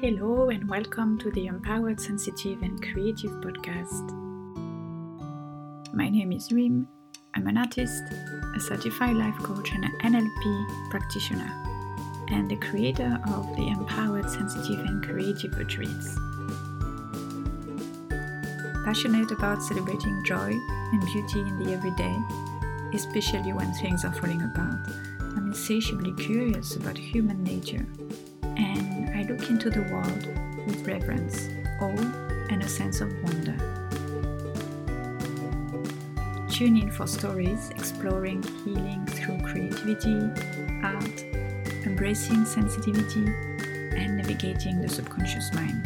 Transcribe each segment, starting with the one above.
Hello, and welcome to the Empowered Sensitive and Creative podcast. My name is Rim. I'm an artist, a certified life coach, and an NLP practitioner, and the creator of the Empowered Sensitive and Creative Retreats. Passionate about celebrating joy and beauty in the everyday, especially when things are falling apart, I'm insatiably curious about human nature and I look into the world with reverence, awe, and a sense of wonder. Tune in for stories exploring healing through creativity, art, embracing sensitivity, and navigating the subconscious mind.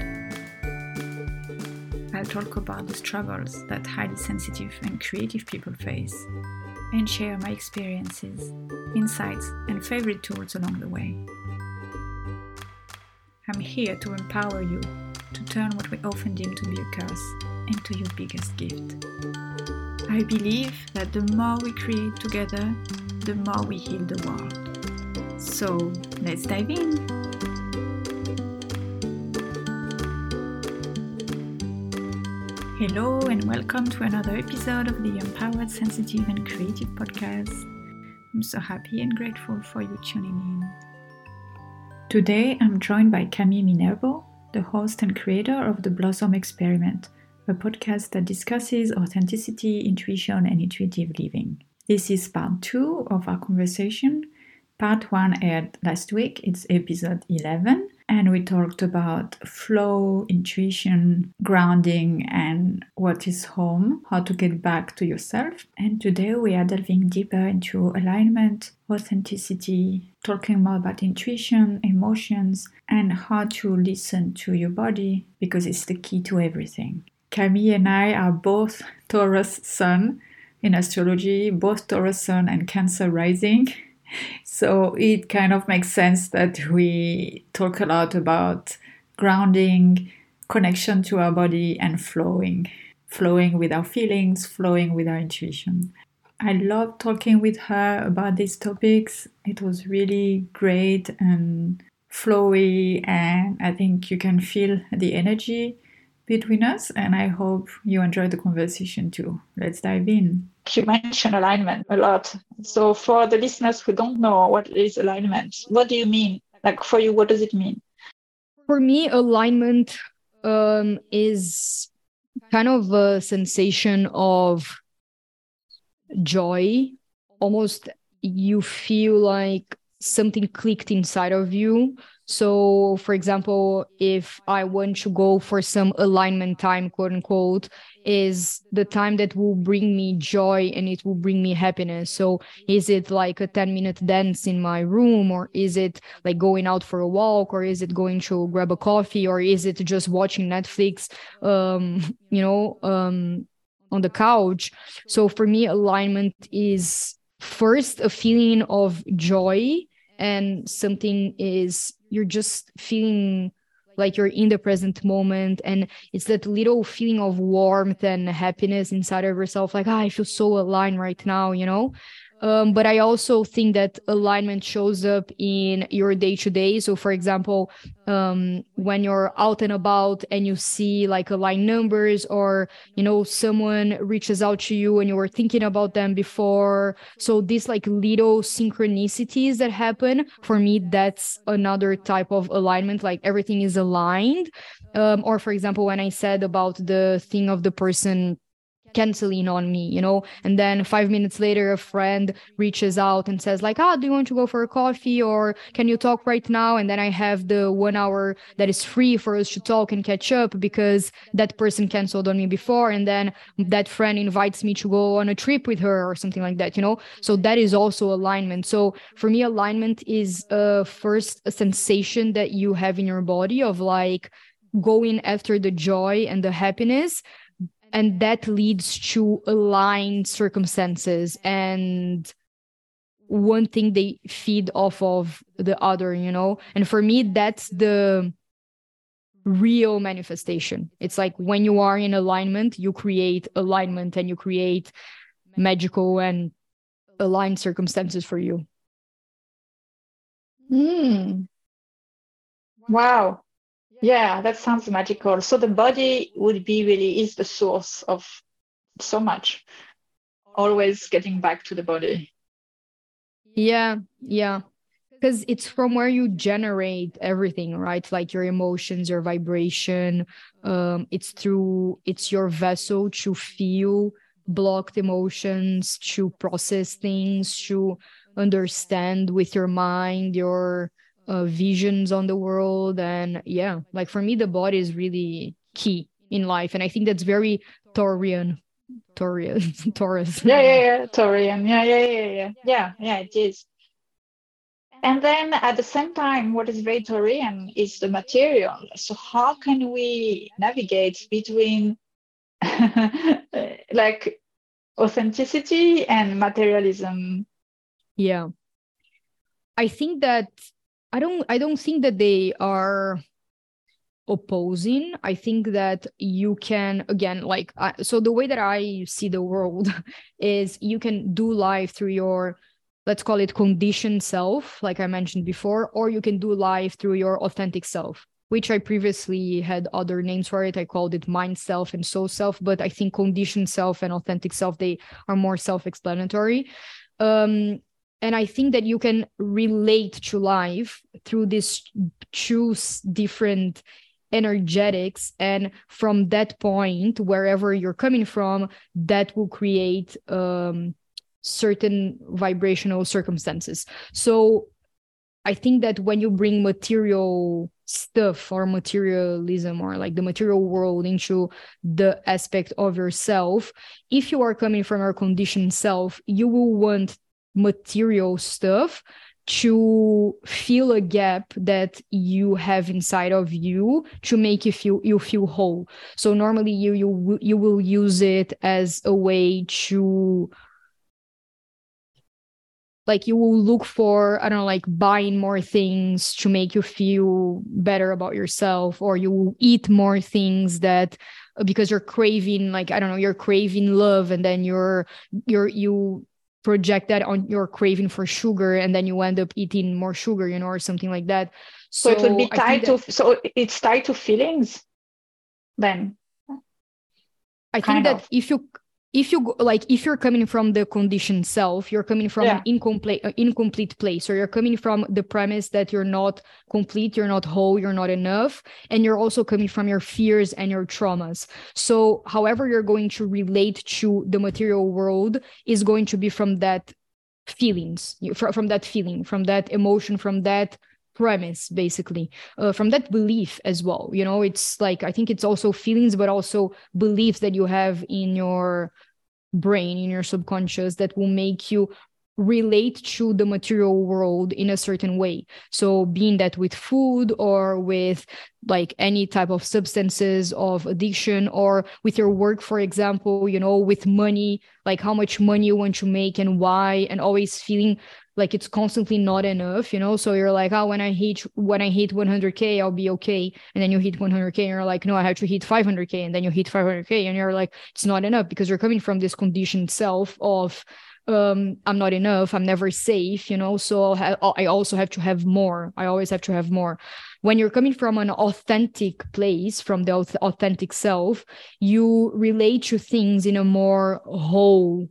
I'll talk about the struggles that highly sensitive and creative people face and share my experiences, insights, and favorite tools along the way. Here to empower you to turn what we often deem to be a curse into your biggest gift. I believe that the more we create together, the more we heal the world. So let's dive in. Hello, and welcome to another episode of the Empowered Sensitive and Creative podcast. I'm so happy and grateful for you tuning in. Today I'm joined by Camille Minerbo, the host and creator of the Blossom Experiment, a podcast that discusses authenticity, intuition, and intuitive living. This is part two of our conversation. Part one aired last week, it's episode 11, and we talked about flow, intuition, grounding, and what is home, how to get back to yourself. And today we are delving deeper into alignment, authenticity, talking more about intuition, emotions, and how to listen to your body because it's the key to everything. Camille and I are both Taurus Sun in astrology, both Taurus Sun and Cancer rising. So it kind of makes sense that we talk a lot about grounding, connection to our body, and flowing. Flowing with our feelings, flowing with our intuition. I love talking with her about these topics. It was really great and flowy, and I think you can feel the energy between us. And I hope you enjoyed the conversation too. Let's dive in. You mentioned alignment a lot. So, for the listeners who don't know what is alignment, what do you mean? Like, for you, what does it mean? For me, alignment um, is kind of a sensation of joy. Almost you feel like something clicked inside of you so, for example, if I want to go for some alignment time, quote unquote, is the time that will bring me joy and it will bring me happiness. So, is it like a 10 minute dance in my room, or is it like going out for a walk, or is it going to grab a coffee, or is it just watching Netflix, um, you know, um, on the couch? So, for me, alignment is first a feeling of joy and something is you're just feeling like you're in the present moment and it's that little feeling of warmth and happiness inside of yourself like ah, i feel so aligned right now you know um, but I also think that alignment shows up in your day to day. So, for example, um, when you're out and about and you see like aligned numbers, or you know, someone reaches out to you and you were thinking about them before. So, these like little synchronicities that happen for me, that's another type of alignment. Like everything is aligned. Um, or, for example, when I said about the thing of the person canceling on me you know? And then five minutes later a friend reaches out and says like ah do you want to go for a coffee or can you talk right now? And then i have the one hour that is free for us to talk and catch up because that person canceled on me before. And then that friend invites me to go on a trip with her or something like that you know? So that is also alignment. So for me alignment is uh first a sensation that you have in your body of like going after the joy and the happiness and that leads to aligned circumstances and one thing they feed off of the other you know? And for me that's the real manifestation. It's like when you are in alignment you create alignment and you create magical and aligned circumstances for you. Mm. wow yeah that sounds magical. So the body would be really is the source of so much. Always getting back to the body. Yeah yeah. Because it's from where you generate everything right? Like your emotions your vibration um it's through it's your vessel to feel blocked emotions to process things to understand with your mind your uh, visions on the world and yeah like for me the body is really key in life and i think that's very taurian taurus taurus. Yeah yeah yeah taurian. Yeah yeah yeah yeah. Yeah yeah it is. And then at the same time what is very taurian is the material. So how can we navigate between like authenticity and materialism? Yeah. I think that i don't i don't think that they are opposing i think that you can again like uh, so the way that i see the world is you can do life through your let's call it conditioned self like i mentioned before or you can do life through your authentic self which I previously had other names for it. I called it mind self and soul self, but I think conditioned self and authentic self, they are more self explanatory. Um, and I think that you can relate to life through these two different energetics. And from that point, wherever you're coming from, that will create um, certain vibrational circumstances. So I think that when you bring material stuff or materialism or like the material world into the aspect of yourself if you are coming from your conditioned self you will want material stuff to fill a gap that you have inside of you to make you feel you feel whole. So normally you you you will use it as a way to like you will look for i don't know like buying more things to make you feel better about yourself or you will eat more things that because you're craving like i don't know you're craving love and then you're you're you project that on your craving for sugar and then you end up eating more sugar you know or something like that so, so it would be tied to so it's tied to feelings then i think that of. if you if you go, like if you're coming from the conditioned self you're coming from yeah. an incomplete uh, incomplete place or you're coming from the premise that you're not complete you're not whole you're not enough and you're also coming from your fears and your traumas so however you're going to relate to the material world is going to be from that feelings from, from that feeling from that emotion from that premise basically uh, from that belief as well. You know it's like i think it's also feelings but also beliefs that you have in your brain in your subconscious that will make you relate to the material world in a certain way. So being that with food or with like any type of substances of addiction or with your work for example you know with money like how much money you want to make and why and always feeling like it's constantly not enough you know? So you're like oh when i hit when i hit 100k i'll be okay. And then you hit 100k and you're like no i have to hit 500k and then you hit 500k and you're like it's not enough because you're coming from this conditioned self of um i'm not enough i'm never safe you know? So i also have to have more i always have to have more. When you're coming from an authentic place from the authentic self you relate to things in a more whole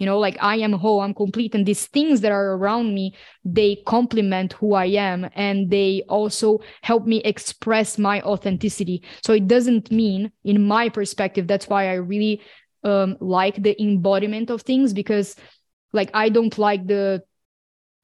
you know like i am whole i'm complete and these things that are around me they complement who i am and they also help me express my authenticity. So it doesn't mean in my perspective that's why i really um, like the embodiment of things because like i don't like the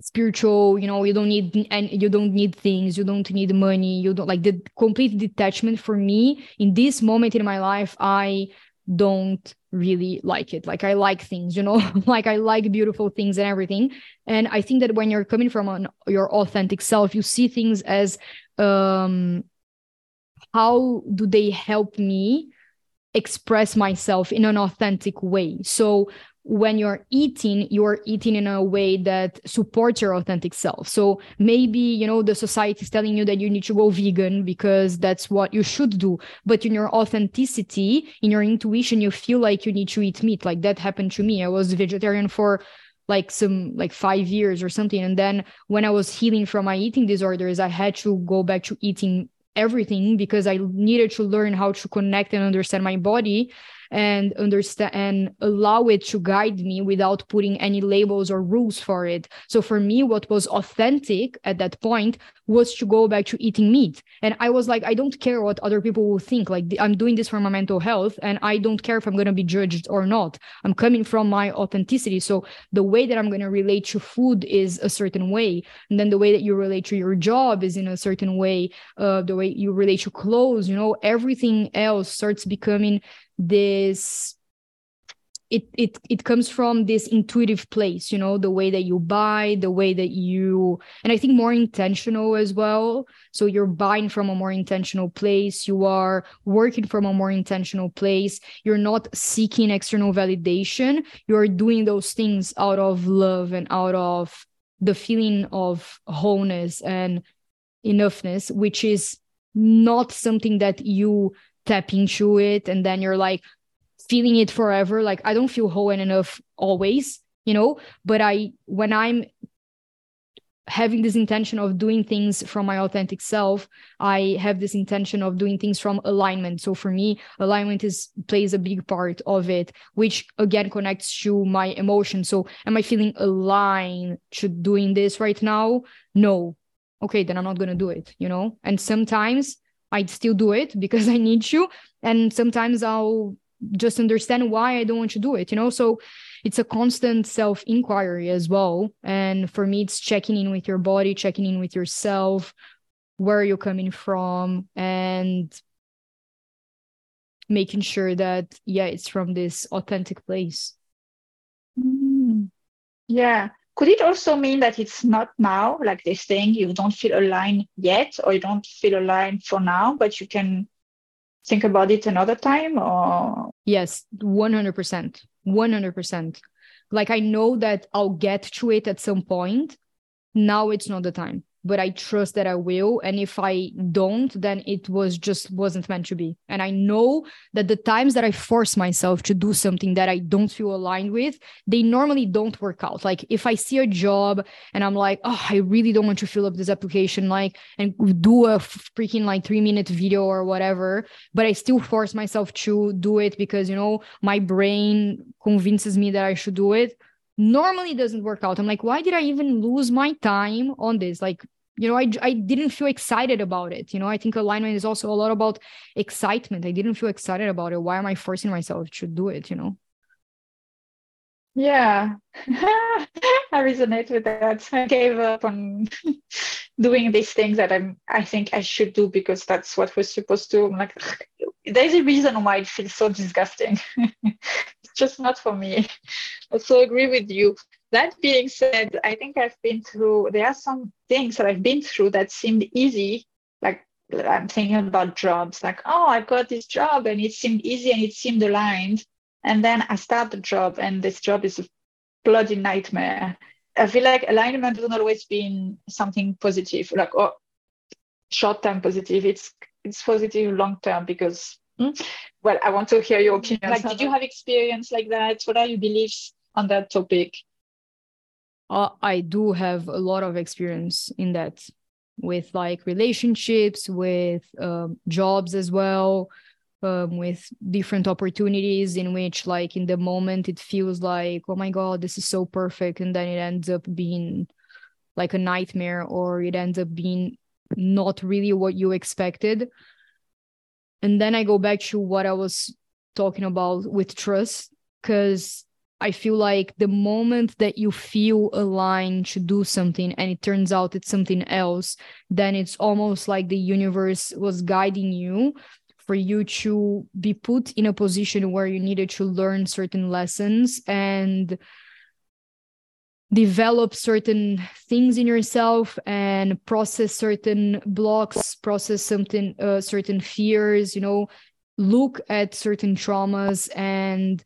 spiritual you know you don't need and you don't need things you don't need money you don't like the complete detachment for me in this moment in my life i don't really like it. Like i like things you know like i like beautiful things and everything. And i think that when you're coming from an, your authentic self you see things as um how do they help me express myself in an authentic way? So when you're eating you're eating in a way that supports your authentic self. So maybe you know the society is telling you that you need to go vegan because that's what you should do. But in your authenticity in your intuition you feel like you need to eat meat. Like that happened to me. I was vegetarian for like some like five years or something. And then when i was healing from my eating disorders i had to go back to eating everything because I needed to learn how to connect and understand my body and understand and allow it to guide me without putting any labels or rules for it. So for me, what was authentic at that point was to go back to eating meat. And I was like, I don't care what other people will think. Like I'm doing this for my mental health and I don't care if I'm going to be judged or not. I'm coming from my authenticity. So the way that I'm going to relate to food is a certain way. And then the way that you relate to your job is in a certain way. Uh, the way you relate to clothes, you know, everything else starts becoming this it it it comes from this intuitive place you know the way that you buy the way that you and i think more intentional as well. So you're buying from a more intentional place. You are working from a more intentional place. You're not seeking external validation. You're doing those things out of love and out of the feeling of wholeness and enoughness which is not something that you tap into it and then you're like feeling it forever. Like i don't feel whole and enough always you know? But i when i'm having this intention of doing things from my authentic self i have this intention of doing things from alignment. So for me alignment is plays a big part of it which again connects to my emotions. So am i feeling aligned to doing this right now? No. Okay then i'm not going to do it you know? And sometimes I'd still do it because I need to. And sometimes I'll just understand why I don't want to do it, you know? So it's a constant self inquiry as well. And for me, it's checking in with your body, checking in with yourself, where you're coming from, and making sure that, yeah, it's from this authentic place. Mm. Yeah could it also mean that it's not now like they're saying you don't feel aligned yet or you don't feel aligned for now but you can think about it another time or? Yes 100% 100% like i know that i'll get to it at some point. Now it's not the time but I trust that I will. And if I don't, then it was just wasn't meant to be. And I know that the times that I force myself to do something that I don't feel aligned with, they normally don't work out. Like if I see a job and I'm like, oh, I really don't want to fill up this application, like, and do a freaking like three minute video or whatever, but I still force myself to do it because, you know, my brain convinces me that I should do it normally doesn't work out. I'm like, why did I even lose my time on this? Like, you know I, I didn't feel excited about it you know? I think alignment is also a lot about excitement. I didn't feel excited about it. Why am i forcing myself to do it you know? Yeah. I resonate with that. I gave up on doing these things that i'm i think i should do because that's what we're supposed to. I'm like there's a reason why it feels so disgusting. It's just not for me. I so agree with you that being said, I think I've been through, there are some things that I've been through that seemed easy. Like I'm thinking about jobs, like, oh, I've got this job and it seemed easy and it seemed aligned. And then I start the job and this job is a bloody nightmare. I feel like alignment hasn't always been something positive, like oh, short-term positive. It's it's positive long-term because hmm? well, I want to hear your opinion. Like, did you have experience like that? What are your beliefs on that topic? Uh, I do have a lot of experience in that with like relationships, with um, jobs as well, um, with different opportunities in which, like, in the moment, it feels like, oh my God, this is so perfect. And then it ends up being like a nightmare or it ends up being not really what you expected. And then I go back to what I was talking about with trust, because I feel like the moment that you feel aligned to do something and it turns out it's something else, then it's almost like the universe was guiding you for you to be put in a position where you needed to learn certain lessons and develop certain things in yourself and process certain blocks process something uh, certain fears you know look at certain traumas and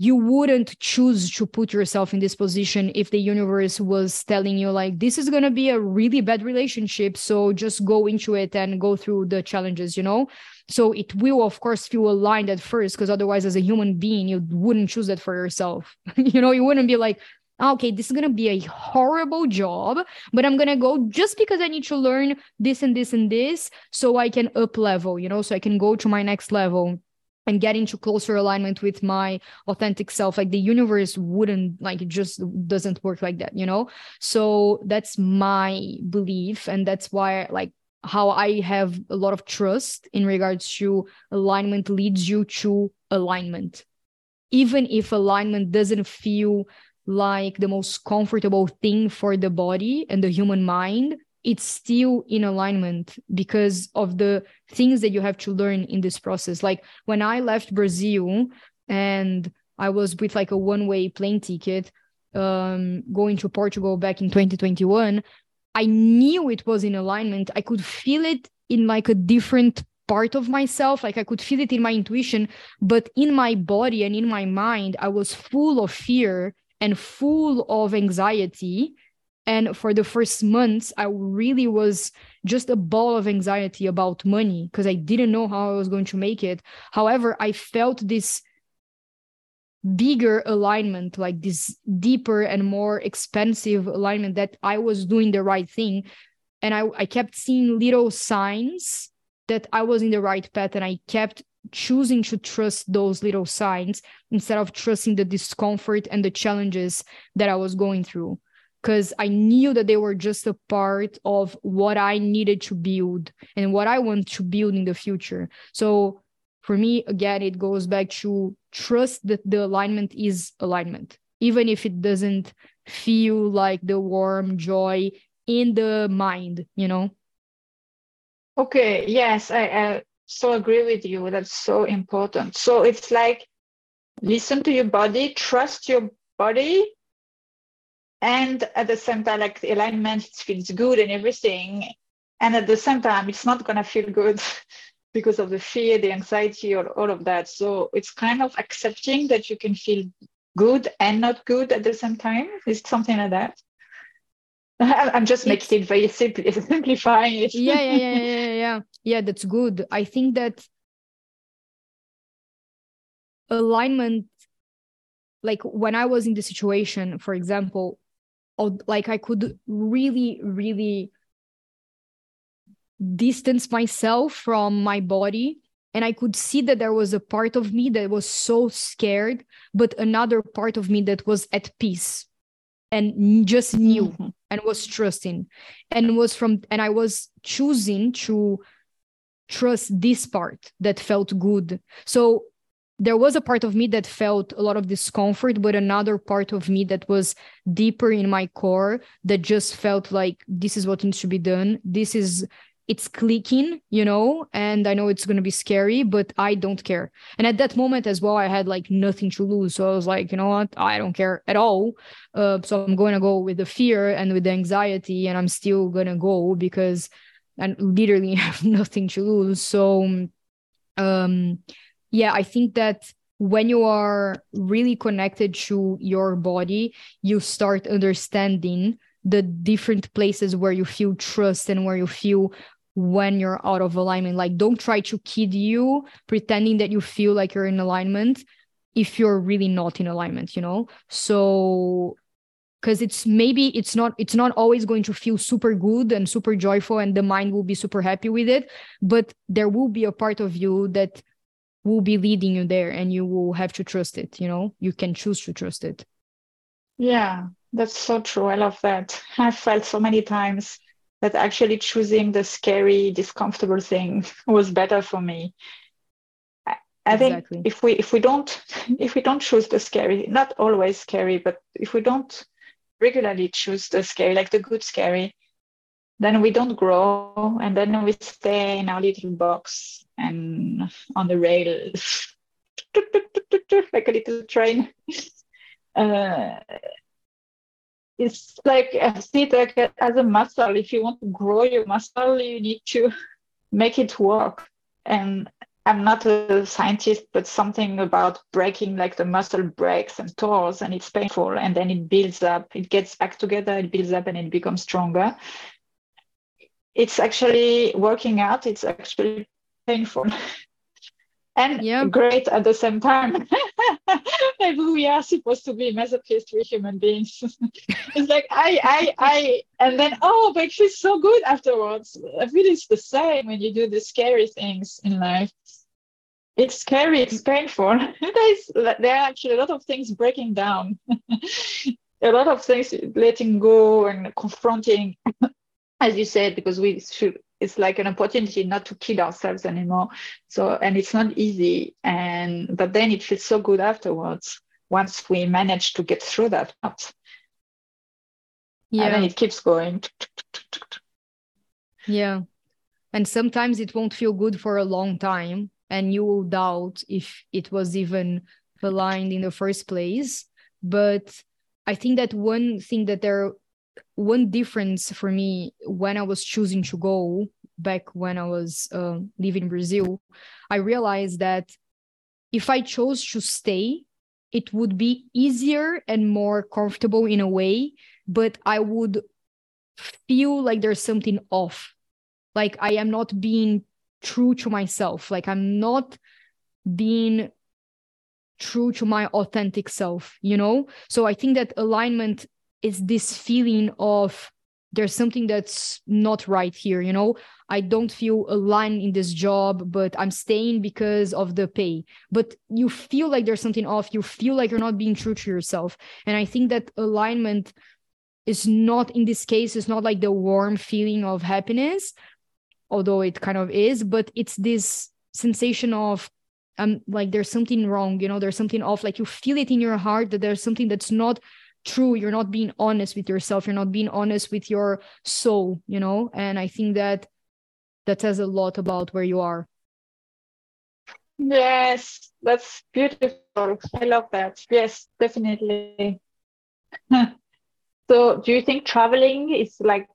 you wouldn't choose to put yourself in this position if the universe was telling you like this is going to be a really bad relationship so just go into it and go through the challenges you know? So it will of course feel aligned at first because otherwise as a human being you wouldn't choose that for yourself. You know you wouldn't be like ah, okay, this is going to be a horrible job, but I'm going to go just because I need to learn this and this and this so I can up level, you know, so I can go to my next level and get into closer alignment with my authentic self like the universe wouldn't like it just doesn't work like that you know? So that's my belief and that's why like how i have a lot of trust in regards to alignment leads you to alignment. Even if alignment doesn't feel like the most comfortable thing for the body and the human mind, it's still in alignment because of the things that you have to learn in this process. Like when I left Brazil and I was with like a one way plane ticket um, going to Portugal back in 2021, I knew it was in alignment. I could feel it in like a different part of myself like i could feel it in my intuition but in my body and in my mind i was full of fear and full of anxiety and for the first months i really was just a ball of anxiety about money because i didn't know how i was going to make it however i felt this bigger alignment like this deeper and more expensive alignment that i was doing the right thing and i, I kept seeing little signs that I was in the right path and I kept choosing to trust those little signs instead of trusting the discomfort and the challenges that I was going through. Because I knew that they were just a part of what I needed to build and what I want to build in the future. So for me, again, it goes back to trust that the alignment is alignment, even if it doesn't feel like the warm joy in the mind, you know? Okay, yes, I, I so agree with you. That's so important. So it's like listen to your body, trust your body, and at the same time, like the alignment feels good and everything. And at the same time, it's not gonna feel good because of the fear, the anxiety, or all of that. So it's kind of accepting that you can feel good and not good at the same time. Is something like that? I'm just making it very simple, simplifying it. yeah, yeah, yeah, yeah, yeah. Yeah, that's good. I think that alignment, like when I was in the situation, for example, like I could really, really distance myself from my body and i could see that there was a part of me that was so scared but another part of me that was at peace and just knew mm-hmm. and was trusting and was from and i was choosing to trust this part that felt good so there was a part of me that felt a lot of discomfort but another part of me that was deeper in my core that just felt like this is what needs to be done this is it's clicking, you know, and I know it's going to be scary, but I don't care. And at that moment as well, I had like nothing to lose. So I was like, you know what? I don't care at all. Uh, so I'm going to go with the fear and with the anxiety, and I'm still going to go because I literally have nothing to lose. So, um, yeah, I think that when you are really connected to your body, you start understanding the different places where you feel trust and where you feel when you're out of alignment. Like, don't try to kid you pretending that you feel like you're in alignment if you're really not in alignment, you know? So, because it's maybe it's not it's not always going to feel super good and super joyful and the mind will be super happy with it but there will be a part of you that will be leading you there and you will have to trust it you know? You can choose to trust it. Yeah that's so true. I love that. I felt so many times that actually choosing the scary, discomfortable thing was better for me. I think exactly. if we if we don't if we don't choose the scary, not always scary, but if we don't regularly choose the scary, like the good scary, then we don't grow, and then we stay in our little box and on the rails, like a little train. Uh, it's like I see it like as a muscle. If you want to grow your muscle, you need to make it work. And I'm not a scientist, but something about breaking, like the muscle breaks and tears, and it's painful, and then it builds up. It gets back together, it builds up, and it becomes stronger. It's actually working out. It's actually painful and yeah. great at the same time. maybe we are supposed to be masochist with human beings. it's like I, I, I, and then oh, but it feels so good afterwards. I feel it's the same when you do the scary things in life. It's scary. It's painful. There's there are actually a lot of things breaking down. a lot of things letting go and confronting, as you said, because we should it's like an opportunity not to kill ourselves anymore. So and it's not easy. And but then it feels so good afterwards once we manage to get through that part. Yeah and then it keeps going. Yeah. And sometimes it won't feel good for a long time and you will doubt if it was even aligned in the first place. But i think that one thing that there one difference for me when I was choosing to go back when I was uh, living in Brazil, I realized that if I chose to stay, it would be easier and more comfortable in a way, but I would feel like there's something off. Like I am not being true to myself. Like I'm not being true to my authentic self, you know? So I think that alignment is this feeling of there's something that's not right here you know? I don't feel aligned in this job but i'm staying because of the pay. But you feel like there's something off. You feel like you're not being true to yourself. And i think that alignment is not in this case it's not like the warm feeling of happiness although it kind of is but it's this sensation of um like there's something wrong you know? There's something off. Like you feel it in your heart that there's something that's not true you're not being honest with yourself you're not being honest with your soul you know? And i think that that says a lot about where you are. Yes that's beautiful. I love that. Yes definitely. So do you think traveling is like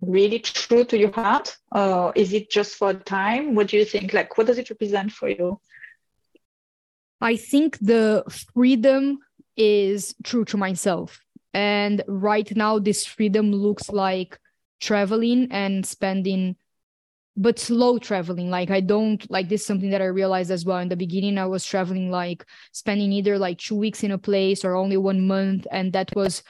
really true to your heart? Or is it just for time? What do you think? Like what does it represent for you? I think the freedom is true to myself. And right now, this freedom looks like traveling and spending, but slow traveling. Like, I don't like this, something that I realized as well. In the beginning, I was traveling like spending either like two weeks in a place or only one month. And that was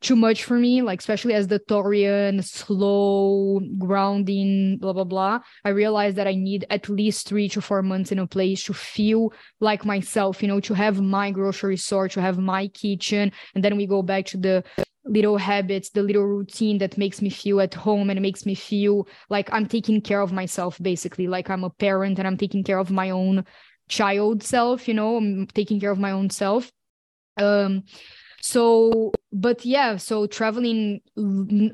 too much for me, like especially as the Taurian, slow, grounding, blah blah blah. I realized that I need at least three to four months in a place to feel like myself, you know, to have my grocery store, to have my kitchen, and then we go back to the little habits, the little routine that makes me feel at home and makes me feel like I'm taking care of myself, basically, like I'm a parent and I'm taking care of my own child self, you know, I'm taking care of my own self. Um, so but yeah so traveling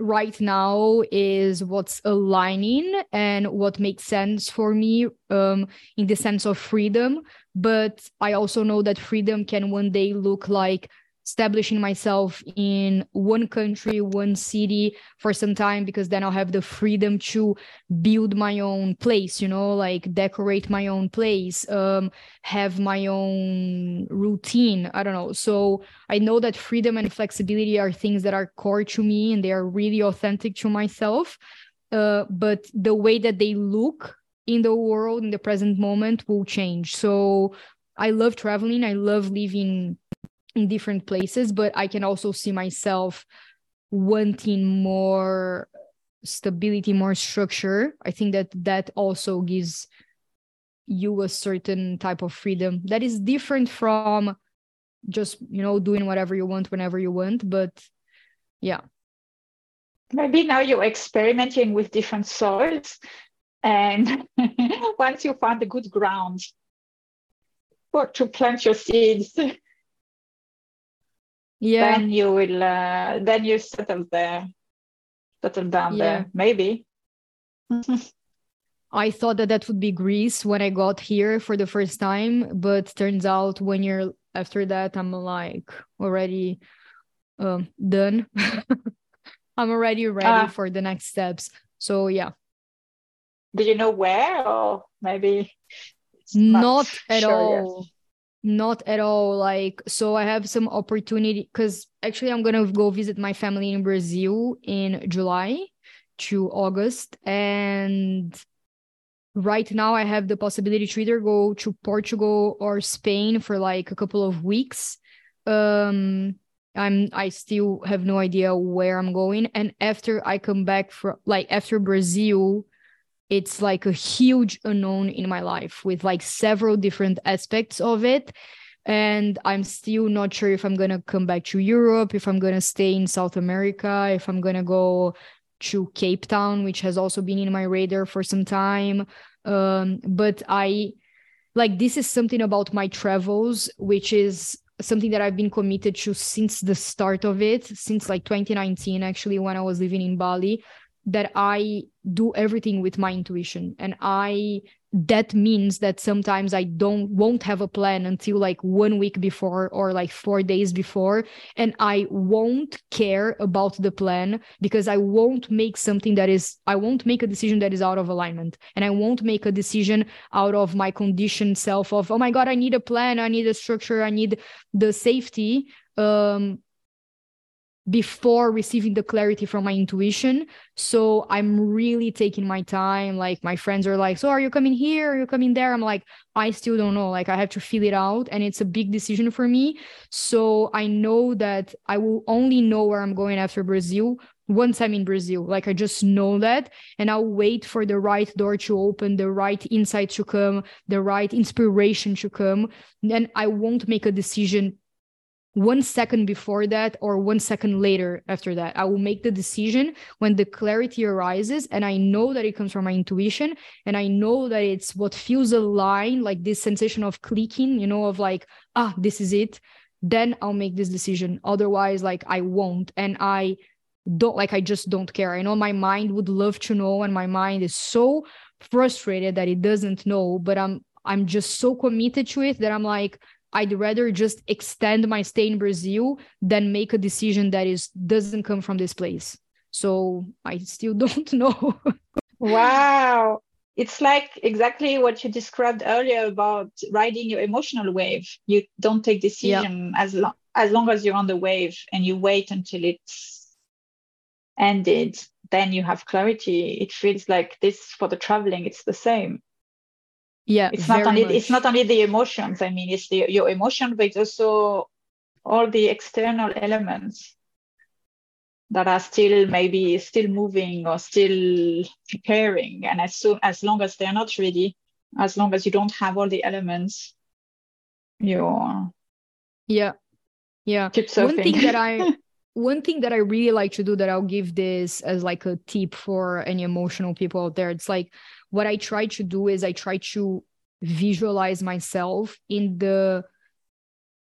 right now is what's aligning and what makes sense for me um in the sense of freedom. But i also know that freedom can one day look like establishing myself in one country, one city for some time, because then I'll have the freedom to build my own place, you know, like decorate my own place, um, have my own routine. I don't know. So I know that freedom and flexibility are things that are core to me and they are really authentic to myself. Uh, but the way that they look in the world in the present moment will change. So I love traveling. I love living in different places but i can also see myself wanting more stability more structure. I think that that also gives you a certain type of freedom that is different from just you know doing whatever you want whenever you want but yeah. Maybe now you're experimenting with different soils and once you find a good ground for to plant your seeds yeah then you will uh, then you settle there settle down yeah. there maybe I thought that that would be Greece when I got here for the first time, but turns out when you're after that, I'm like already um, done. I'm already ready uh, for the next steps. So yeah. Do you know where, or maybe? Not, not, at sure all. Yet not at all like so i have some opportunity because actually i'm gonna go visit my family in brazil in july to august and right now I have the possibility to either go to Portugal or Spain for like a couple of weeks. Um, I'm I still have no idea where I'm going. And after I come back from like after Brazil, it's like a huge unknown in my life with like several different aspects of it. And I'm still not sure if I'm gonna come back to Europe, if I'm gonna stay in South America, if I'm gonna go to Cape Town, which has also been in my radar for some time. Um, but I like this is something about my travels, which is something that I've been committed to since the start of it, since like 2019, actually, when I was living in Bali, that I do everything with my intuition. And I that means that sometimes I don't won't have a plan until like one week before or like four days before, and I won't care about the plan because I won't make something that is I won't make a decision that is out of alignment, and I won't make a decision out of my conditioned self of oh my god I need a plan, I need a structure, I need the safety. Um, before receiving the clarity from my intuition. So I'm really taking my time. Like my friends are like, So are you coming here? Are you coming there? I'm like, I still don't know. Like I have to feel it out. And it's a big decision for me. So I know that I will only know where I'm going after Brazil once I'm in Brazil. Like I just know that. And I'll wait for the right door to open, the right insight to come, the right inspiration to come. Then I won't make a decision one second before that or one second later after that. I will make the decision when the clarity arises and I know that it comes from my intuition and I know that it's what feels aligned, like this sensation of clicking, you know, of like, ah, this is it. Then I'll make this decision. Otherwise, like I won't. And I don't like I just don't care. I know my mind would love to know, and my mind is so frustrated that it doesn't know, but I'm I'm just so committed to it that I'm like, I'd rather just extend my stay in Brazil than make a decision that is doesn't come from this place. So I still don't know. wow. It's like exactly what you described earlier about riding your emotional wave. You don't take decision yeah. as long as long as you're on the wave and you wait until it's ended, then you have clarity. It feels like this for the traveling, it's the same yeah it's not only much. it's not only the emotions i mean it's the your emotion but it's also all the external elements that are still maybe still moving or still preparing and as soon as long as they're not ready as long as you don't have all the elements you're yeah yeah. one thing that i one thing that i really like to do that i'll give this as like a tip for any emotional people out there it's like what I try to do is I try to visualize myself in the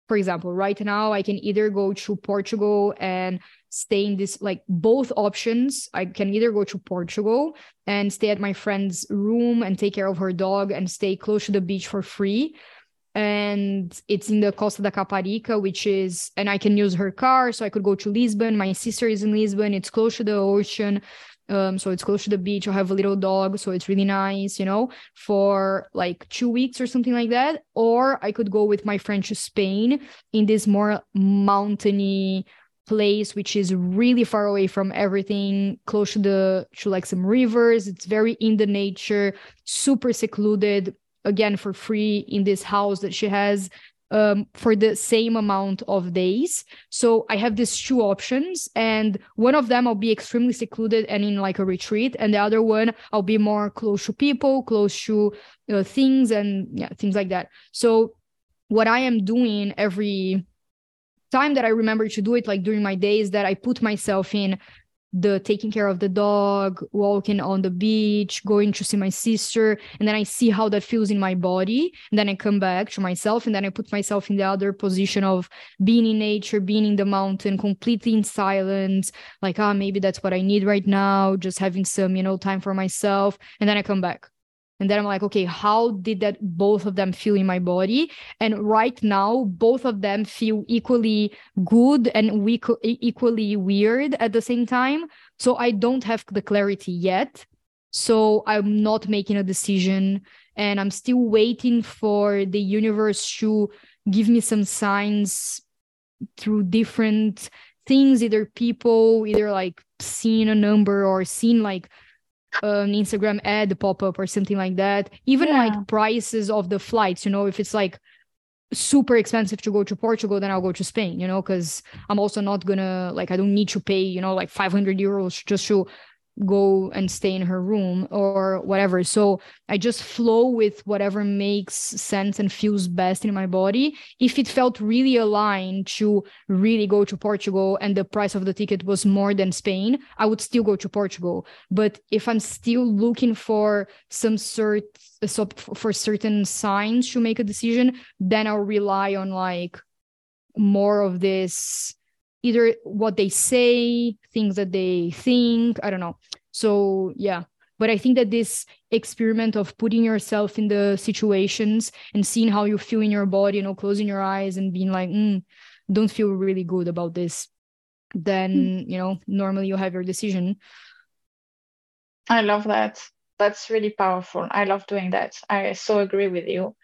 for example right now i can either go to portugal and stay in this like both options i can either go to portugal and stay at my friend's room and take care of her dog and stay close to the beach for free and it's in the Costa da Caparica, which is, and I can use her car. So I could go to Lisbon. My sister is in Lisbon. It's close to the ocean. Um, so it's close to the beach. I have a little dog, so it's really nice, you know, for like two weeks or something like that. Or I could go with my friend to Spain in this more mountainy place, which is really far away from everything, close to the to like some rivers. It's very in the nature, super secluded. Again, for free in this house that she has um, for the same amount of days. So I have these two options, and one of them I'll be extremely secluded and in like a retreat, and the other one I'll be more close to people, close to uh, things, and yeah, things like that. So what I am doing every time that I remember to do it, like during my days, that I put myself in the taking care of the dog, walking on the beach, going to see my sister, and then I see how that feels in my body. And then I come back to myself, and then I put myself in the other position of being in nature, being in the mountain, completely in silence, like, ah, maybe that's what I need right now, just having some, you know, time for myself. And then I come back. And then I'm like, okay, how did that both of them feel in my body? And right now, both of them feel equally good and we equally weird at the same time. So I don't have the clarity yet. So I'm not making a decision and I'm still waiting for the universe to give me some signs through different things, either people, either like seeing a number or seeing like an Instagram ad pop up or something like that. Even Yeah. like prices of the flights, you know, if it's like super expensive to go to Portugal, then I'll go to Spain, you know, because I'm also not gonna like I don't need to pay, you know, like 500 euros just to go and stay in her room or whatever. So I just flow with whatever makes sense and feels best in my body. If it felt really aligned to really go to Portugal and the price of the ticket was more than Spain, I would still go to Portugal. But if I'm still looking for some sort so for certain signs to make a decision, then I'll rely on like more of this either what they say, things that they think, I don't know. So, yeah. But I think that this experiment of putting yourself in the situations and seeing how you feel in your body, you know, closing your eyes and being like, mm, don't feel really good about this, then, you know, normally you have your decision. I love that. That's really powerful. I love doing that. I so agree with you.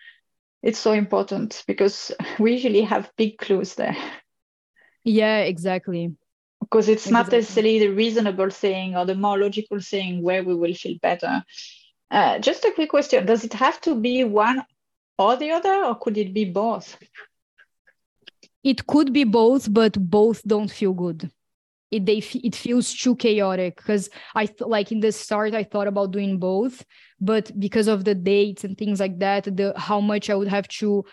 It's so important because we usually have big clues there Yeah, exactly. because it's not necessarily the reasonable thing or the more logical thing where we will feel better. Uh, just a quick question Does it have to be one or the other, or could it be both? It could be both, but both don't feel good. It they it feels too chaotic because I th- like in the start I thought about doing both, but because of the dates and things like that, the how much I would have to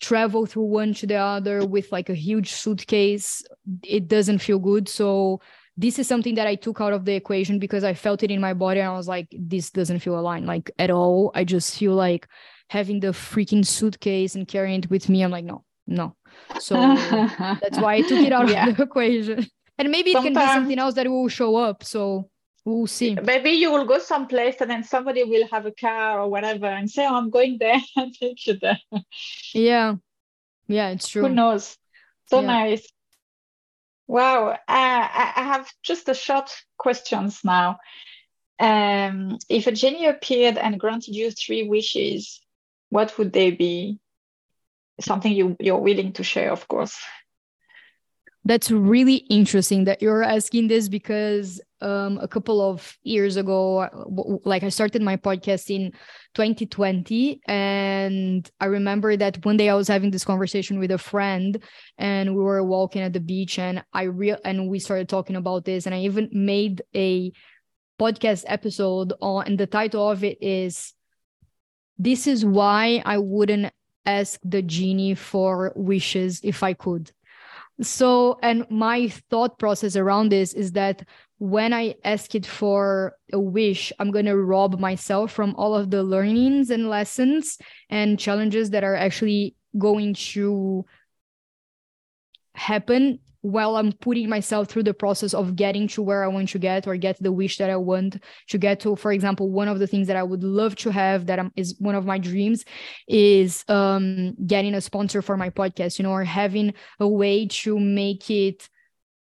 travel through one to the other with like a huge suitcase, it doesn't feel good. So this is something that I took out of the equation because I felt it in my body and I was like, this doesn't feel aligned like at all. I just feel like having the freaking suitcase and carrying it with me. I'm like, no, no. So that's why I took it out Yeah. of the equation. And maybe it can be something else that will show up. So we'll see. Maybe you will go someplace and then somebody will have a car or whatever and say, oh, I'm going there and take you there. Yeah. Yeah, it's true. Who knows? So Yeah. nice. Wow. Uh, I I have just a short questions now. Um, if a genie appeared and granted you three wishes, what would they be? Something you, you're willing to share, of course. That's really interesting that you're asking this because um, a couple of years ago, like I started my podcast in 2020, and I remember that one day I was having this conversation with a friend, and we were walking at the beach, and I real and we started talking about this, and I even made a podcast episode on, and the title of it is "This is why I wouldn't ask the genie for wishes if I could." So, and my thought process around this is that when I ask it for a wish, I'm going to rob myself from all of the learnings and lessons and challenges that are actually going to happen while I'm putting myself through the process of getting to where I want to get or get the wish that I want to get to. For example, one of the things that I would love to have that is one of my dreams is um, getting a sponsor for my podcast, you know, or having a way to make it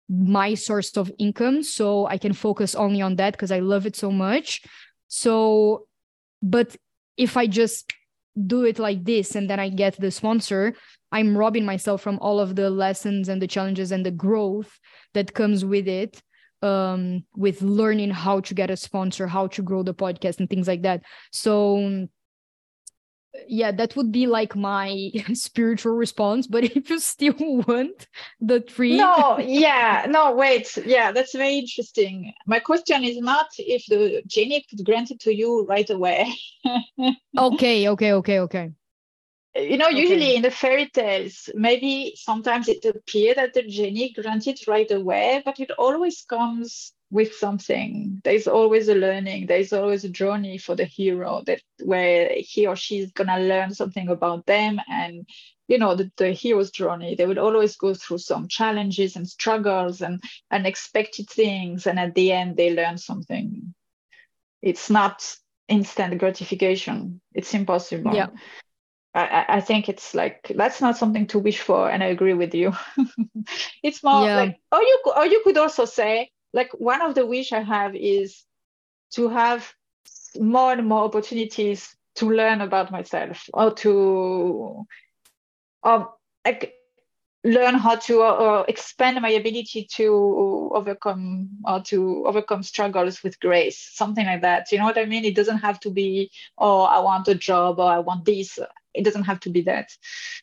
my source of income so I can focus only on that because I love it so much. So, but if I just do it like this and then I get the sponsor, I'm robbing myself from all of the lessons and the challenges and the growth that comes with it. Um, with learning how to get a sponsor, how to grow the podcast, and things like that. So, yeah, that would be like my spiritual response. But if you still want the tree, No, yeah, no, wait. Yeah, that's very interesting. My question is not if the genie could grant it to you right away. okay, okay, okay, okay. You know, Okay. usually in the fairy tales, maybe sometimes it appears that the genie grants it right away, but it always comes with something. There's always a learning. There's always a journey for the hero that where he or she is gonna learn something about them and you know the, the hero's journey. They will always go through some challenges and struggles and unexpected things, and at the end they learn something. It's not instant gratification. It's impossible. Yeah. I, I- think it's like that's not something to wish for, and I agree with you. it's more Yeah. like, or you, or you could also say, like, one of the wish I have is to have more and more opportunities to learn about myself, or to, um, like, learn how to uh, expand my ability to overcome or to overcome struggles with grace something like that you know what i mean it doesn't have to be oh i want a job or i want this it doesn't have to be that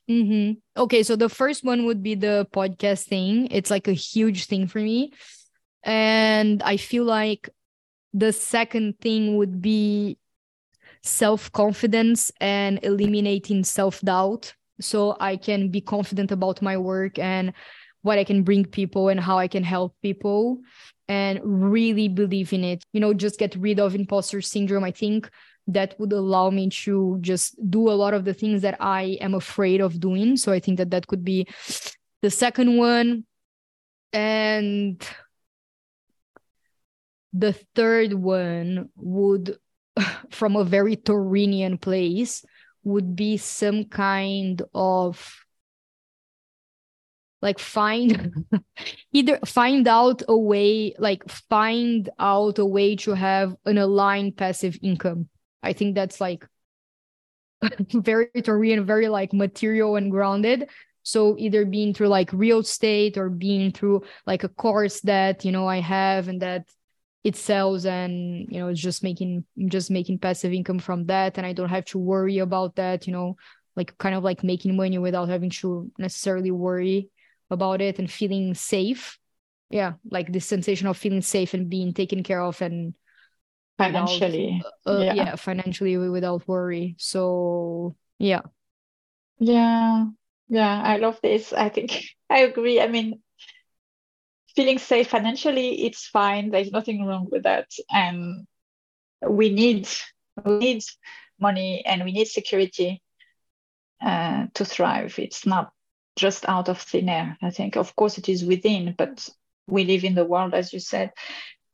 mm-hmm. okay so the first one would be the podcast thing it's like a huge thing for me and i feel like the second thing would be self-confidence and eliminating self-doubt so I can be confident about my work and what I can bring people and how I can help people and really believe in it. You know, just get rid of imposter syndrome. I think that would allow me to just do a lot of the things that I am afraid of doing. So I think that that could be the second one. And the third one would, from a very Taurian place, would be some kind of like find either find out a way like find out a way to have an aligned passive income i think that's like very Taurian, very like material and grounded. So either being through like real estate or being through like a course that you know i have and that it sells and you know it's just making just making passive income from that and i don't have to worry about that you know like kind of like making money without having to necessarily worry about it and feeling safe. Yeah like this sensation of feeling safe and being taken care of and financially without, uh, yeah. yeah financially without worry so yeah yeah yeah i love this i think i agree i mean feeling safe financially, it's fine. There's nothing wrong with that. And we need we need money and we need security uh, to thrive. It's not just out of thin air. I think, of course, it is within, but we live in the world, as you said.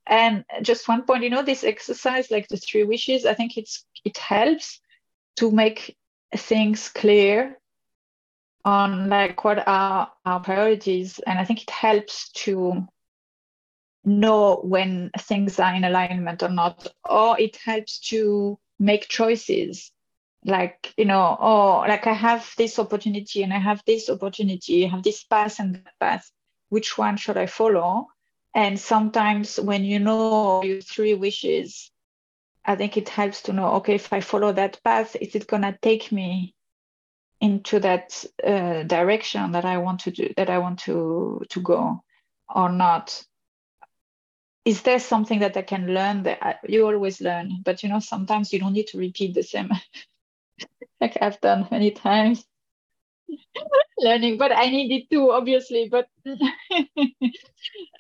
And just one point, you know, this exercise, like the three wishes, I think it's it helps to make things clear on like what are our priorities. And i think it helps to know when things are in alignment or not. Or it helps to make choices. Like you know oh like i have this opportunity and i have this opportunity i have this path and that path. Which one should i follow and sometimes when you know your three wishes i think it helps to know okay if i follow that path is it going to take me into that uh, direction that I want to do that I want to to go or not? Is there something that I can learn that you always learn but you know sometimes you don't need to repeat the same. Like I've done many times learning but I needed to obviously but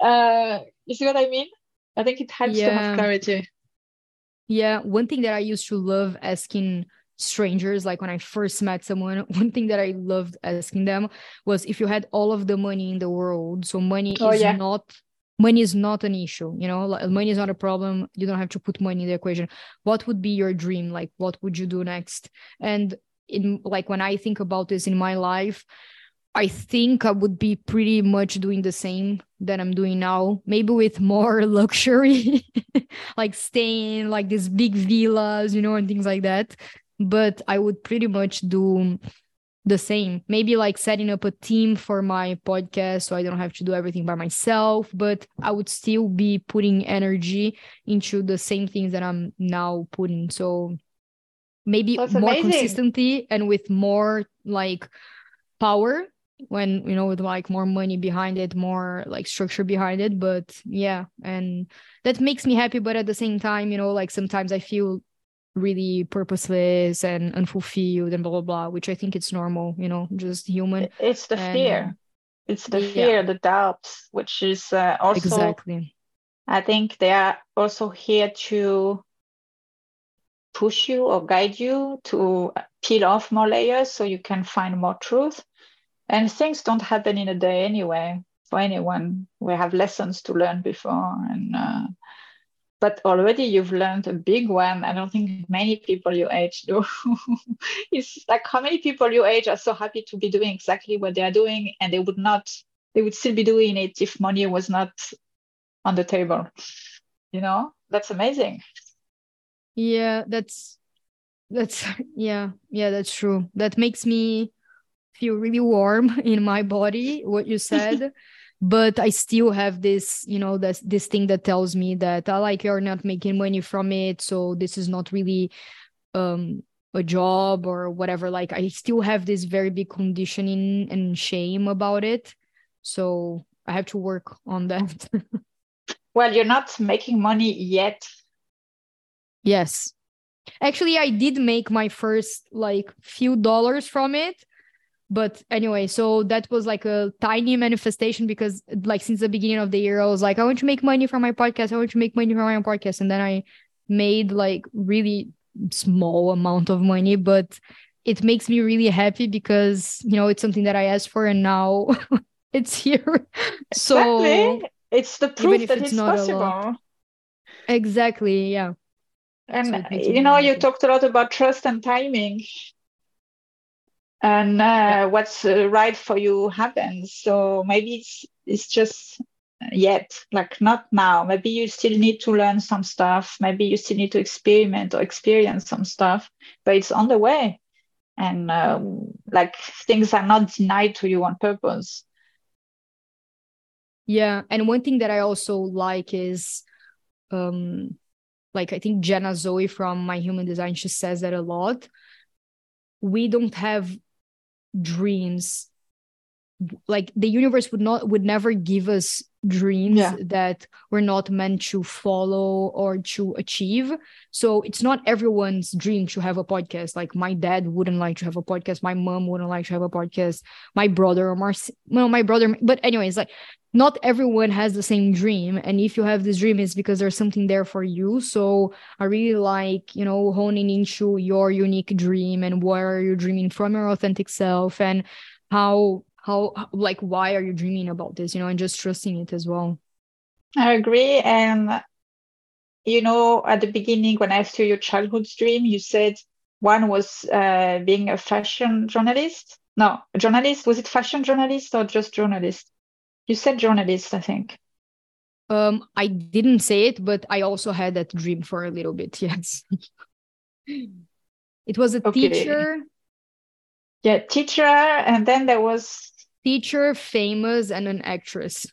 uh, you see what I mean? I think it helps yeah. to have clarity. Yeah one thing that I used to love asking strangers like when i first met someone one thing that i loved asking them was if you had all of the money in the world so money oh, is yeah. not money is not an issue you know money is not a problem you don't have to put money in the equation. What would be your dream? Like what would you do next? And in like when i think about this in my life I think I would be pretty much doing the same that I'm doing now, maybe with more luxury, like staying like these big villas, you know, and things like that but I would pretty much do the same. Maybe like setting up a team for my podcast so I don't have to do everything by myself, but I would still be putting energy into the same things that I'm now putting. So maybe That's more amazing. consistently and with more like power when you know with like more money behind it more like structure behind it. But yeah and that makes me happy. But at the same time you know like sometimes i feel really purposeless and unfulfilled and blah blah blah which i think it's normal you know just human. It's the and, fear. It's the fear the doubts which is uh, also exactly. I think they are also here to push you or guide you to peel off more layers so you can find more truth and things don't happen in a day anyway for anyone we have lessons to learn before and uh, but already you've learned a big one. I don't think many people your age do. it's like how many people your age are so happy to be doing exactly what they are doing and they would not, they would still be doing it if money was not on the table. You know, that's amazing. Yeah, that's, that's, yeah, yeah, that's true. That makes me feel really warm in my body what you said. But i still have this you know this this thing that tells me that i like you're not making money from it so this is not really um a job or whatever. Like i still have this very big conditioning and shame about it. So i have to work on that. Well you're not making money yet yes. Actually i did make my first like few dollars from it but anyway so that was like a tiny manifestation because like since the beginning of the year i was like i want to make money from my podcast. I want to make money from my podcast. And then i made like really small amount of money but it makes me really happy because you know it's something that i asked for and now it's here. So exactly. it's the proof that it's, it's possible. Exactly yeah and so you know you talked a lot about trust and timing. And uh, what's uh, right for you happens. So maybe it's it's just yet like not now. Maybe you still need to learn some stuff. Maybe you still need to experiment or experience some stuff but it's on the way. And um, like things are not denied to you on purpose. Yeah and one thing that i also like is um like i think jenna zoe from my human design she says that a lot. We don't have dreams. Like the universe would not would never give us dreams yeah. that we're not meant to follow or to achieve. So it's not everyone's dream to have a podcast. Like my dad wouldn't like to have a podcast. My mom wouldn't like to have a podcast. My brother or my well my brother but anyways like not everyone has the same dream. And if you have this dream it's because there's something there for you. So i really like you know honing into your unique dream and where are you dreaming from your authentic self and how how like why are you dreaming about this you know and just trusting it as well. I agree. And you know at the beginning when i asked you your childhood dream you said one was uh, being a fashion journalist. No a journalist. Was it fashion journalist or just journalist? You said journalist i think. Um i didn't say it but i also had that dream for a little bit yes. It was a okay. teacher. Yeah teacher. And then there was teacher famous and an actress.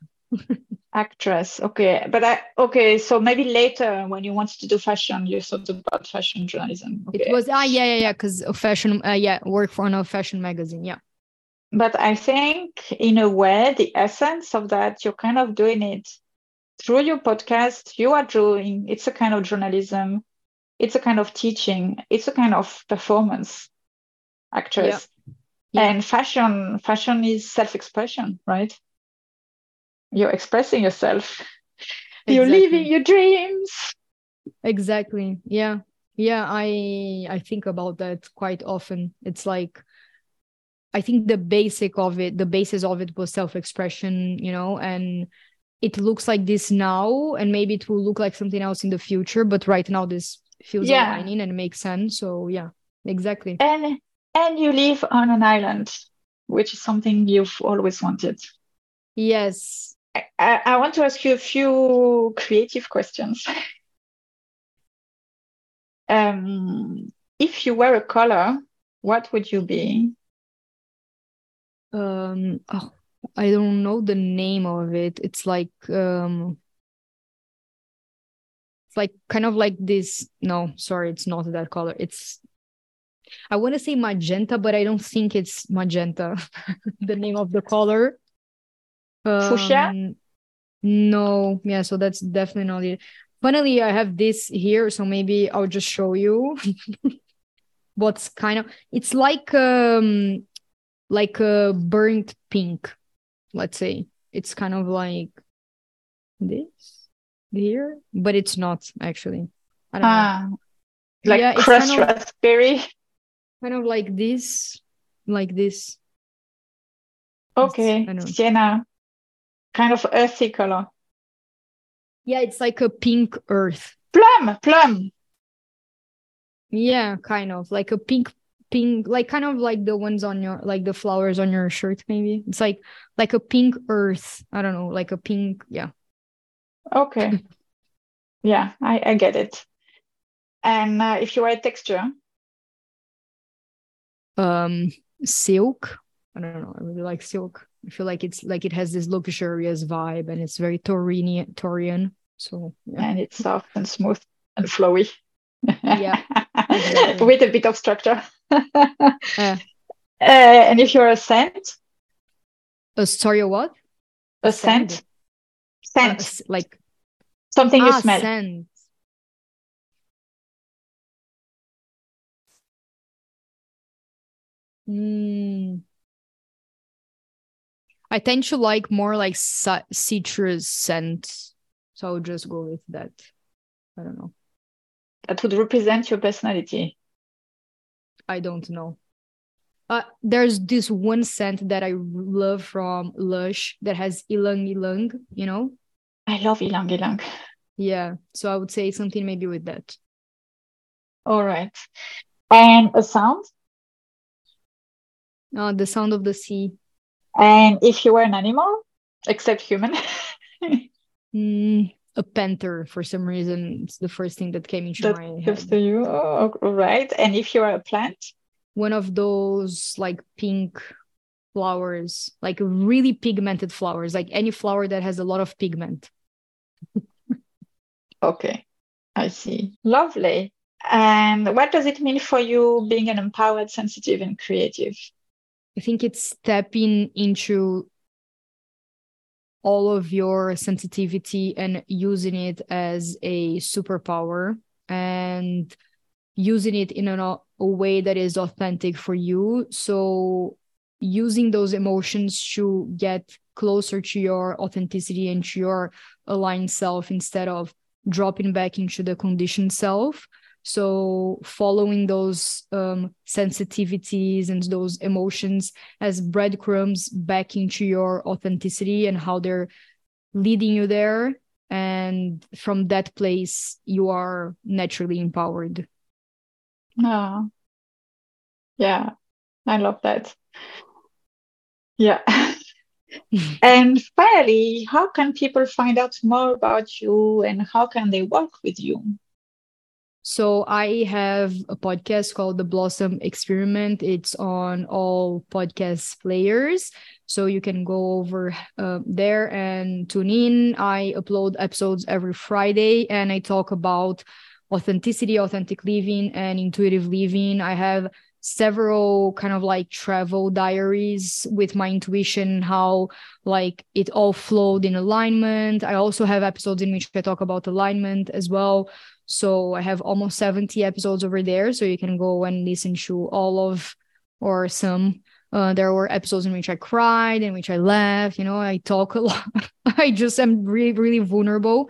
Actress okay. But i okay so maybe later when you wanted to do fashion you thought about fashion journalism okay. it was ah yeah yeah yeah because fashion uh, yeah work for a fashion magazine yeah. But i think in a way the essence of that you're kind of doing it through your podcast you are doing it's a kind of journalism it's a kind of teaching it's a kind of performance actress yeah. and fashion fashion is self-expression right? You're expressing yourself. Exactly. you're living your dreams. Exactly. Yeah. Yeah i i think about that quite often. It's like i think the basic of it the basis of it was self-expression you know and it looks like this now and maybe it will look like something else in the future but right now this feels yeah. aligning and makes sense. So yeah exactly. And and you live on an island, which is something you've always wanted. Yes. I, I want to ask you a few creative questions. um, if you were a color, what would you be? Um, oh, I don't know the name of it. It's like um, it's like kind of like this. No, sorry, it's not that color. It's I want to say magenta, but I don't think it's magenta, the name of the color. Um, Fuchsia? No, yeah, so that's definitely not it. Finally, I have this here, so maybe I'll just show you what's kind of it's like um like a burnt pink, let's say. It's kind of like this here, but it's not actually. I don't ah, know. Like yeah, crushed kind of, raspberry kind of like this, like this. Okay, sienna, kind of earthy color. Yeah, it's like a pink earth. Plum, plum. Yeah, kind of like a pink, pink, like kind of like the ones on your, like the flowers on your shirt. Maybe it's like like a pink earth. I don't know, like a pink. Yeah. Okay. yeah, I I get it. And uh, if you a texture, um silk I don't know. I really like silk. I feel like it's like it has this luxurious vibe and it's very Taurine, Taurian. So yeah. and it's soft and smooth and flowy. Yeah, exactly. with a bit of structure. uh, and if you're a scent, a sorry, what? A scent, scent, uh, like something ah, you smell. Scent. Mm. I tend to like more like citrus scent, so I'll just go with that. I don't know. That would represent your personality. I don't know. Uh, there's this one scent that I love from Lush that has ylang ylang, you know? I love ylang ylang. Yeah, so I would say something maybe with that. All right. And a sound? Uh, the sound of the sea. And if you were an animal, except human? mm, a panther for some reason. It's the first thing that came into that my head. to you. Oh, right. And if you are a plant? One of those like pink flowers, like really pigmented flowers, like any flower that has a lot of pigment. okay, I see. Lovely. And what does it mean for you being an empowered, sensitive, and creative? I think it's stepping into all of your sensitivity and using it as a superpower and using it in a, a way that is authentic for you. So, using those emotions to get closer to your authenticity and to your aligned self instead of dropping back into the conditioned self. So, following those um, sensitivities and those emotions as breadcrumbs back into your authenticity and how they're leading you there. And from that place, you are naturally empowered. Oh, yeah, I love that. Yeah. and finally, how can people find out more about you and how can they work with you? So I have a podcast called The Blossom Experiment. It's on all podcast players. So you can go over uh, there and tune in. I upload episodes every Friday and I talk about authenticity, authentic living, and intuitive living. I have several kind of like travel diaries with my intuition, how like it all flowed in alignment. I also have episodes in which I talk about alignment as well. So I have almost 70 episodes over there. So you can go and listen to all of or some. Uh, there were episodes in which I cried, in which I laughed. You know, I talk a lot. I just am really, really vulnerable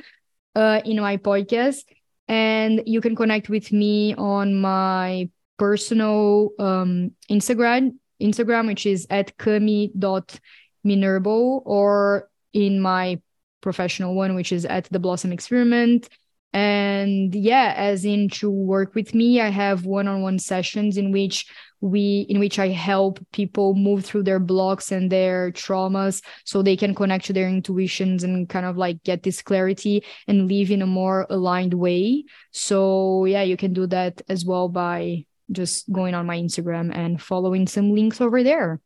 uh, in my podcast. And you can connect with me on my personal um, Instagram, Instagram, which is at cami.minerbo, or in my professional one, which is at the Blossom Experiment and yeah as in to work with me i have one-on-one sessions in which we in which i help people move through their blocks and their traumas so they can connect to their intuitions and kind of like get this clarity and live in a more aligned way. So yeah you can do that as well by just going on my instagram and following some links over there.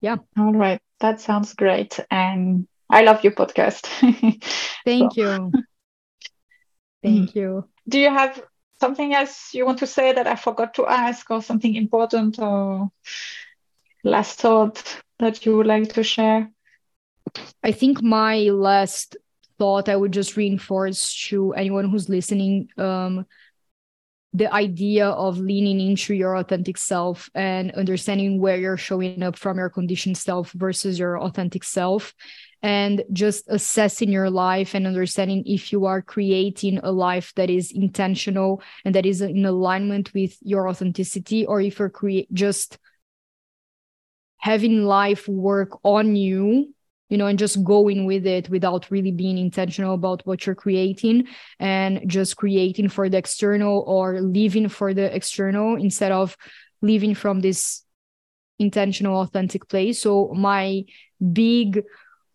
Yeah. All right. That sounds great. And i love your podcast. Thank so. you Thank you. Do you have something else you want to say that I forgot to ask, or something important, or last thought that you would like to share? I think my last thought I would just reinforce to anyone who's listening um, the idea of leaning into your authentic self and understanding where you're showing up from your conditioned self versus your authentic self and just assessing your life and understanding if you are creating a life that is intentional and that is in alignment with your authenticity or if you're create just having life work on you you know and just going with it without really being intentional about what you're creating and just creating for the external or living for the external instead of living from this intentional authentic place. So my big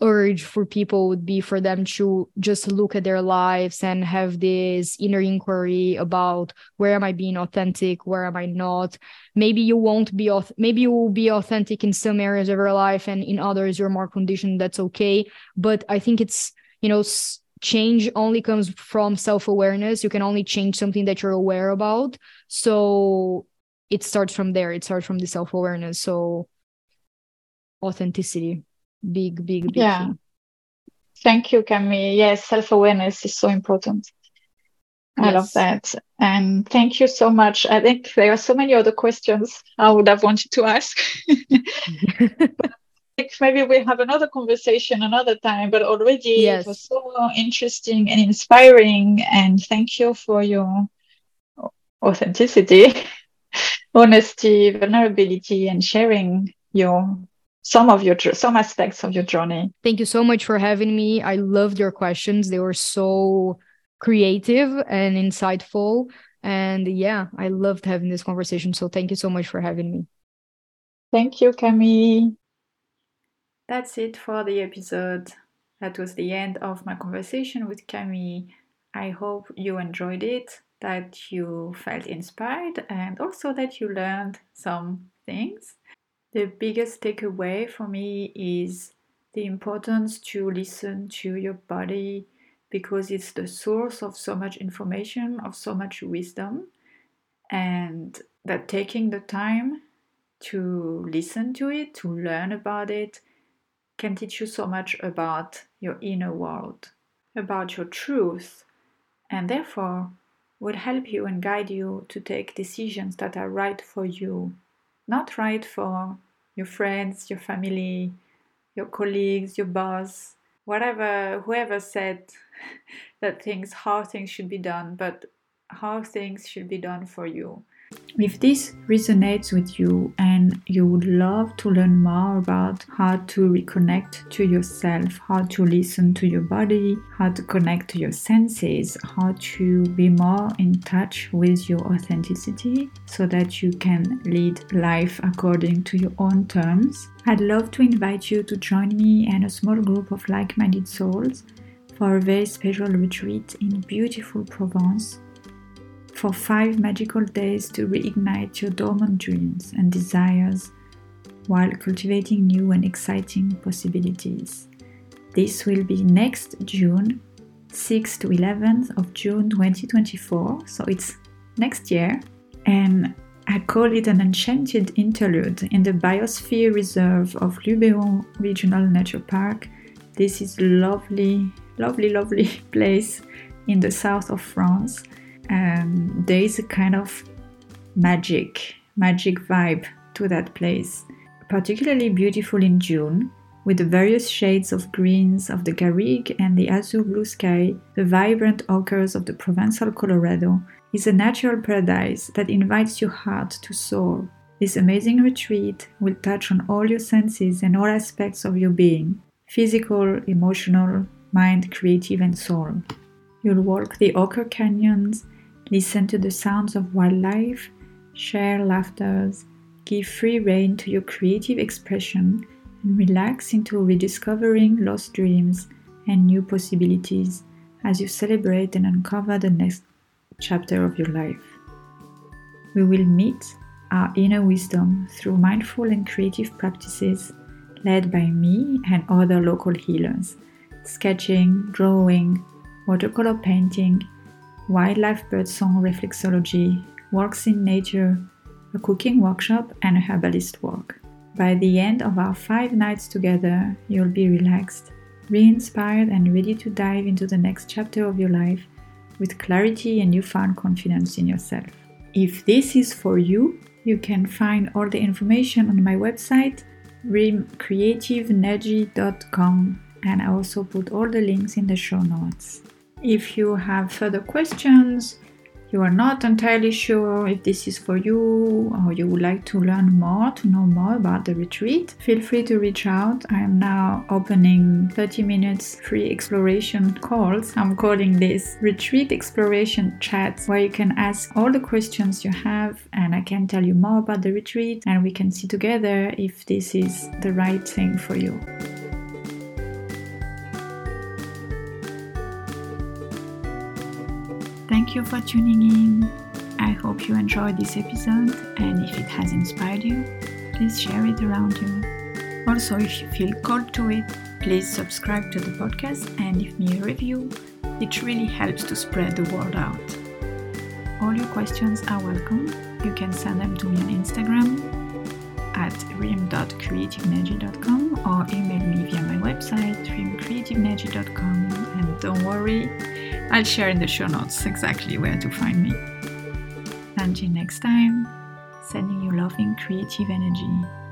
urge for people would be for them to just look at their lives and have this inner inquiry about where am I being authentic, where am I not. Maybe you won't be maybe you will be authentic in some areas of your life and in others you're more conditioned. That's okay. But I think it's you know change only comes from self-awareness. You can only change something that you're aware about. So it starts from there. It starts from the self-awareness. So authenticity big big big yeah thing. thank you Cami yes self-awareness is so important I yes. love that. And thank you so much. I think there are so many other questions I would have wanted to ask. maybe we have another conversation another time, but already yes. it was so interesting and inspiring. And thank you for your authenticity, honesty, vulnerability, and sharing your some of your some aspects of your journey. Thank you so much for having me. I loved your questions. They were so creative and insightful. And yeah, I loved having this conversation. So thank you so much for having me. Thank you, Cami. That's it for the episode. That was the end of my conversation with Cami. I hope you enjoyed it, that you felt inspired, and also that you learned some things. The biggest takeaway for me is the importance to listen to your body because it's the source of so much information, of so much wisdom, and that taking the time to listen to it, to learn about it, can teach you so much about your inner world, about your truth, and therefore will help you and guide you to take decisions that are right for you not right for your friends, your family, your colleagues, your boss, whatever, whoever said that things, how things should be done, but how things should be done for you. If this resonates with you and you would love to learn more about how to reconnect to yourself, how to listen to your body, how to connect to your senses, how to be more in touch with your authenticity so that you can lead life according to your own terms, I'd love to invite you to join me and a small group of like minded souls for a very special retreat in beautiful Provence for five magical days to reignite your dormant dreams and desires while cultivating new and exciting possibilities. This will be next June, 6th to 11th of June 2024, so it's next year, and I call it an enchanted interlude in the Biosphere Reserve of Luberon Regional Nature Park. This is a lovely, lovely, lovely place in the south of France um, there is a kind of magic, magic vibe to that place. Particularly beautiful in June, with the various shades of greens of the Garrigue and the azure blue sky, the vibrant ochres of the Provençal Colorado, is a natural paradise that invites your heart to soar. This amazing retreat will touch on all your senses and all aspects of your being physical, emotional, mind, creative, and soul. You'll walk the ochre canyons, Listen to the sounds of wildlife, share laughters, give free rein to your creative expression, and relax into rediscovering lost dreams and new possibilities as you celebrate and uncover the next chapter of your life. We will meet our inner wisdom through mindful and creative practices led by me and other local healers sketching, drawing, watercolor painting, wildlife birdsong reflexology, walks in nature, a cooking workshop, and a herbalist walk. By the end of our five nights together, you'll be relaxed, re inspired, and ready to dive into the next chapter of your life with clarity and newfound confidence in yourself. If this is for you, you can find all the information on my website, rimcreativenergy.com, and I also put all the links in the show notes. If you have further questions, you are not entirely sure if this is for you or you would like to learn more, to know more about the retreat, feel free to reach out. I am now opening 30 minutes free exploration calls. I'm calling this retreat exploration chats where you can ask all the questions you have and I can tell you more about the retreat and we can see together if this is the right thing for you. Thank you for tuning in. I hope you enjoyed this episode, and if it has inspired you, please share it around you. Also, if you feel called to it, please subscribe to the podcast and leave me a review. It really helps to spread the word out. All your questions are welcome. You can send them to me on Instagram at rim.creativenergy.com or email me via my website rimcreativenergy.com and don't worry, I'll share in the show notes exactly where to find me. Until next time, sending you loving creative energy.